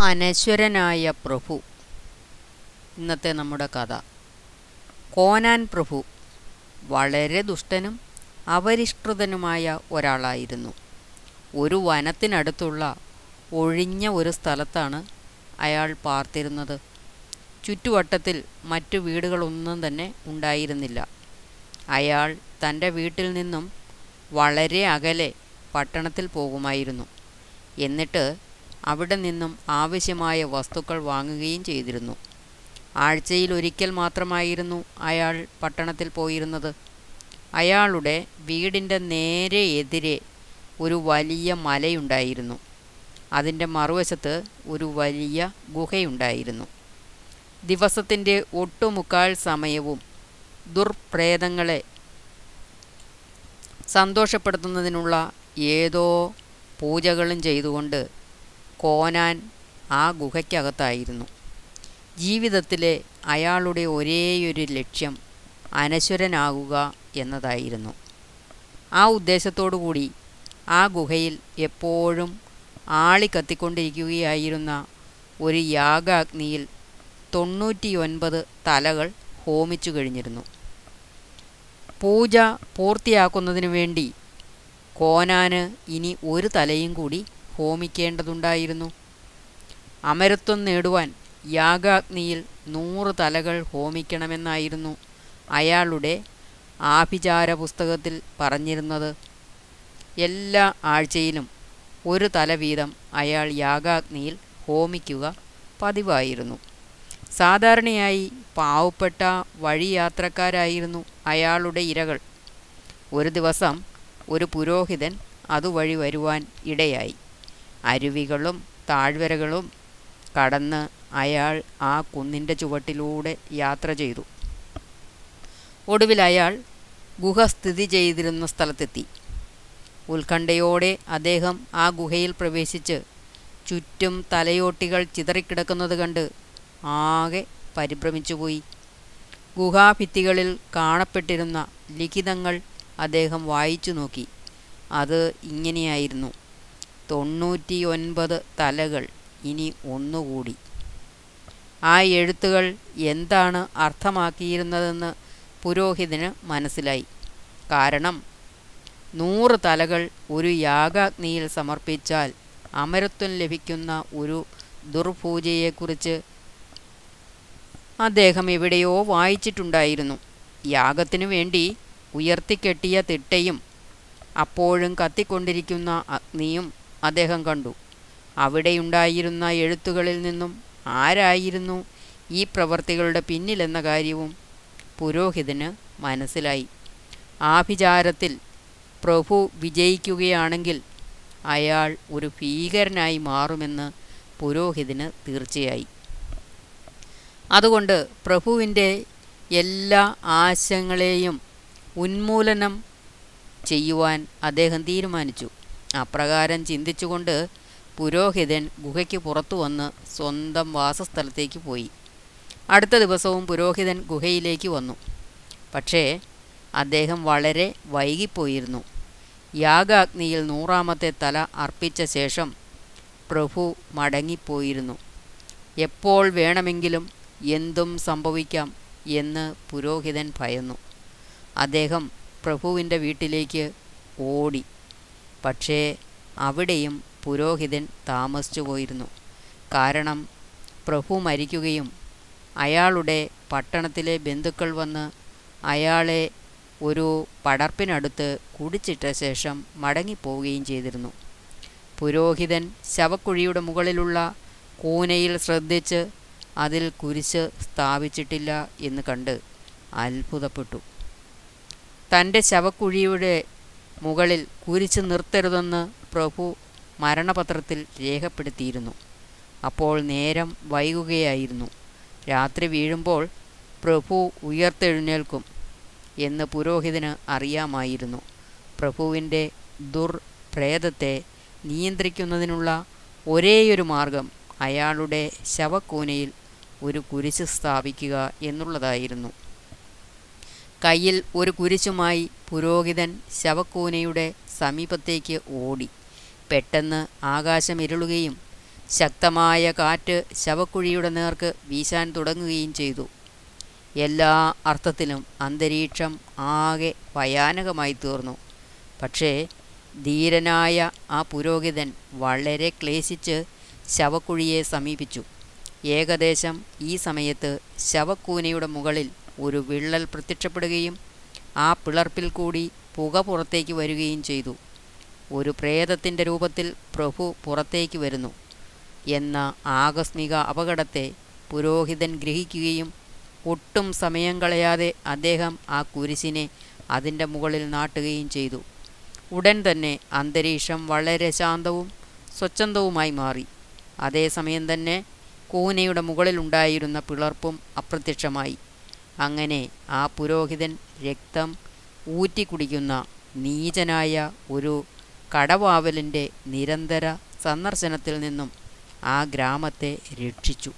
അനശ്വരനായ പ്രഭു. ഇന്നത്തെ നമ്മുടെ കഥ. കോനാൻ പ്രഭു വളരെ ദുഷ്ടനും അപരിഷ്കൃതനുമായ ഒരാളായിരുന്നു. ഒരു വനത്തിനടുത്തുള്ള ഒഴിഞ്ഞ ഒരു സ്ഥലത്താണ് അയാൾ പാർത്തിരുന്നത്. ചുറ്റുവട്ടത്തിൽ മറ്റു വീടുകളൊന്നും തന്നെ ഉണ്ടായിരുന്നില്ല. അയാൾ തന്റെ വീട്ടിൽ നിന്നും വളരെ അകലെ പട്ടണത്തിൽ പോകുമായിരുന്നു. എന്നിട്ട് അവിടെ നിന്നും ആവശ്യമായ വസ്തുക്കൾ വാങ്ങുകയും ചെയ്തിരുന്നു. ആഴ്ചയിൽ ഒരിക്കൽ മാത്രമായിരുന്നു അയാൾ പട്ടണത്തിൽ പോയിരുന്നത്. അയാളുടെ വീടിന്റെ നേരെ എതിരെ ഒരു വലിയ മലയുണ്ടായിരുന്നു. അതിന്റെ മറുവശത്ത് ഒരു വലിയ ഗുഹയുണ്ടായിരുന്നു. ദിവസത്തിന്റെ ഒട്ടുമുക്കാൽ സമയവും ദുർപ്രേതങ്ങളെ സന്തോഷപ്പെടുത്തുന്നതിനുള്ള ഏതോ പൂജകളും ചെയ്തുകൊണ്ട് കോനാൻ ആ ഗുഹയ്ക്കകത്തായിരുന്നു. ജീവിതത്തിലെ അയാളുടെ ഒരേയൊരു ലക്ഷ്യം അനശ്വരനാകുക എന്നതായിരുന്നു. ആ കൂടി ആ ഗുഹയിൽ എപ്പോഴും ആളി കത്തിക്കൊണ്ടിരിക്കുകയായിരുന്ന ഒരു യാഗാഗ്നിയിൽ തൊണ്ണൂറ്റിയൊൻപത് തലകൾ ഹോമിച്ചു കഴിഞ്ഞിരുന്നു. പൂജ പൂർത്തിയാക്കുന്നതിനു വേണ്ടി കോനാന് ഇനി ഒരു തലയും കൂടി ഹോമിക്കേണ്ടതുണ്ടായിരുന്നു. അമരത്വം നേടുവാൻ യാഗാഗ്നിയിൽ നൂറ് തലകൾ ഹോമിക്കണമെന്നായിരുന്നു അയാളുടെ ആഭിചാര പുസ്തകത്തിൽ പറഞ്ഞിരുന്നത്. എല്ലാ ആഴ്ചയിലും ഒരു തല വീതം അയാൾ യാഗാഗ്നിയിൽ ഹോമിക്കുക പതിവായിരുന്നു. സാധാരണയായി പാവപ്പെട്ട വഴിയാത്രക്കാരായിരുന്നു അയാളുടെ ഇരകൾ. ഒരു ദിവസം ഒരു പുരോഹിതൻ അതുവഴി വരുവാൻ ഇടയായി. അരുവികളും താഴ്വരകളും കടന്ന് അയാൾ ആ കുന്നിന്റെ ചുവട്ടിലൂടെ യാത്ര ചെയ്തു. ഒടുവിൽ അയാൾ ഗുഹ സ്ഥിതി ചെയ്തിരുന്ന സ്ഥലത്തെത്തി. ഉത്കണ്ഠയോടെ അദ്ദേഹം ആ ഗുഹയിൽ പ്രവേശിച്ച് ചുറ്റും തലയോട്ടികൾ ചിതറിക്കിടക്കുന്നത് കണ്ട് ആകെ പരിഭ്രമിച്ചുപോയി. ഗുഹാഭിത്തികളിൽ കാണപ്പെട്ടിരുന്ന ലിഖിതങ്ങൾ അദ്ദേഹം വായിച്ചു നോക്കി. അത് ഇങ്ങനെയായിരുന്നു. തൊണ്ണൂറ്റിയൊൻപത് തലകൾ. ഇനി ഒന്നുകൂടി. ആ എഴുത്തുകൾ എന്താണ് അർത്ഥമാക്കിയിരുന്നതെന്ന് പുരോഹിതന് മനസ്സിലായി. കാരണം നൂറ് തലകൾ ഒരു യാഗാഗ്നിയിൽ സമർപ്പിച്ചാൽ അമരത്വം ലഭിക്കുന്ന ഒരു ദുർപൂജയെക്കുറിച്ച് അദ്ദേഹം എവിടെയോ വായിച്ചിട്ടുണ്ടായിരുന്നു. യാഗത്തിനു വേണ്ടി ഉയർത്തിക്കെട്ടിയ തിട്ടയും അപ്പോഴും കത്തിക്കൊണ്ടിരിക്കുന്ന അഗ്നിയും അദ്ദേഹം കണ്ടു. അവിടെയുണ്ടായിരുന്ന എഴുത്തുകളിൽ നിന്നും ആരായിരുന്നു ഈ പ്രവർത്തികളുടെ പിന്നിലെന്ന കാര്യവും പുരോഹിതന് മനസ്സിലായി. ആഭിചാരത്തിൽ പ്രഭു വിജയിക്കുകയാണെങ്കിൽ അയാൾ ഒരു ഭീകരനായി മാറുമെന്ന് പുരോഹിതന് തീർച്ചയായി. അതുകൊണ്ട് പ്രഭുവിന്റെ എല്ലാ ആശയങ്ങളെയും ഉന്മൂലനം ചെയ്യുവാൻ അദ്ദേഹം തീരുമാനിച്ചു. അപ്രകാരം ചിന്തിച്ചുകൊണ്ട് പുരോഹിതൻ ഗുഹയ്ക്ക് പുറത്തു വന്ന് സ്വന്തം വാസസ്ഥലത്തേക്ക് പോയി. അടുത്ത ദിവസവും പുരോഹിതൻ ഗുഹയിലേക്ക് വന്നു. പക്ഷേ അദ്ദേഹം വളരെ വൈകിപ്പോയിരുന്നു. യാഗാഗ്നിയിൽ നൂറാമത്തെ തല അർപ്പിച്ച ശേഷം പ്രഭു മടങ്ങിപ്പോയിരുന്നു. എപ്പോൾ വേണമെങ്കിലും എന്തും സംഭവിക്കാം എന്ന് പുരോഹിതൻ ഭയന്നു. അദ്ദേഹം പ്രഭുവിന്റെ വീട്ടിലേക്ക് ഓടി. പക്ഷേ അവിടെയും പുരോഹിതൻ താമസിച്ചു പോയിരുന്നു. കാരണം പ്രഭു മരിക്കുകയും അയാളുടെ പട്ടണത്തിലെ ബന്ധുക്കൾ വന്ന് അയാളെ ഒരു പടർപ്പിനടുത്ത് കുടിച്ചിട്ട ശേഷം മടങ്ങിപ്പോവുകയും ചെയ്തിരുന്നു. പുരോഹിതൻ ശവക്കുഴിയുടെ മുകളിലുള്ള കൂനയിൽ ശ്രദ്ധിച്ച് അതിൽ കുരിശ് സ്ഥാപിച്ചിട്ടില്ല എന്ന് കണ്ട് അത്ഭുതപ്പെട്ടു. തന്റെ ശവക്കുഴിയുടെ മുകളിൽ കുരിച്ചു നിർത്തരുതെന്ന് പ്രഭു മരണപത്രത്തിൽ രേഖപ്പെടുത്തിയിരുന്നു. അപ്പോൾ നേരം വൈകുകയായിരുന്നു. രാത്രി വീഴുമ്പോൾ പ്രഭു ഉയർത്തെഴുന്നേൽക്കും എന്ന് പുരോഹിതന് അറിയാമായിരുന്നു. പ്രഭുവിന്റെ ദുർപ്രേതത്തെ നിയന്ത്രിക്കുന്നതിനുള്ള ഒരേയൊരു മാർഗം അയാളുടെ ശവക്കൂനയിൽ ഒരു കുരിശ് സ്ഥാപിക്കുക എന്നുള്ളതായിരുന്നു. കയ്യിൽ ഒരു കുരിശുമായി പുരോഹിതൻ ശവക്കൂനയുടെ സമീപത്തേക്ക് ഓടി. പെട്ടെന്ന് ആകാശം ഇരുളുകയും ശക്തമായ കാറ്റ് ശവക്കുഴിയുടെ നേർക്ക് വീശാൻ തുടങ്ങുകയും ചെയ്തു. എല്ലാ അർത്ഥത്തിലും അന്തരീക്ഷം ആകെ ഭയാനകമായി തീർന്നു. പക്ഷേ ധീരനായ ആ പുരോഹിതൻ വളരെ ക്ലേശിച്ച് ശവക്കുഴിയെ സമീപിച്ചു. ഏകദേശം ഈ സമയത്ത് ശവക്കൂനയുടെ മുകളിൽ ഒരു വിള്ളൽ പ്രത്യക്ഷപ്പെടുകയും ആ പിളർപ്പിൽ കൂടി പുക പുറത്തേക്ക് വരികയും ചെയ്തു. ഒരു പ്രേതത്തിന്റെ രൂപത്തിൽ പ്രഭു പുറത്തേക്ക് വരുന്നു. എന്ന ആകസ്മിക അപകടത്തെ പുരോഹിതൻ ഗ്രഹിക്കുകയും ഒട്ടും സമയം കളയാതെ അദ്ദേഹം ആ കുരിശിനെ അതിന്റെ മുകളിൽ നാട്ടുകയും ചെയ്തു. ഉടൻ തന്നെ അന്തരീക്ഷം വളരെ ശാന്തവും സ്വച്ഛന്തവുമായി മാറി. അതേസമയം തന്നെ കൂനയുടെ മുകളിലുണ്ടായിരുന്ന പിളർപ്പും അപ്രത്യക്ഷമായി. അങ്ങനെ ആ പുരോഹിതൻ രക്തം ഊറ്റിക്കുടിക്കുന്ന നീചനായ ഒരു കടവാവലിന്റെ നിരന്തര സന്ദർശനത്തിൽ നിന്നും ആ ഗ്രാമത്തെ രക്ഷിച്ചു.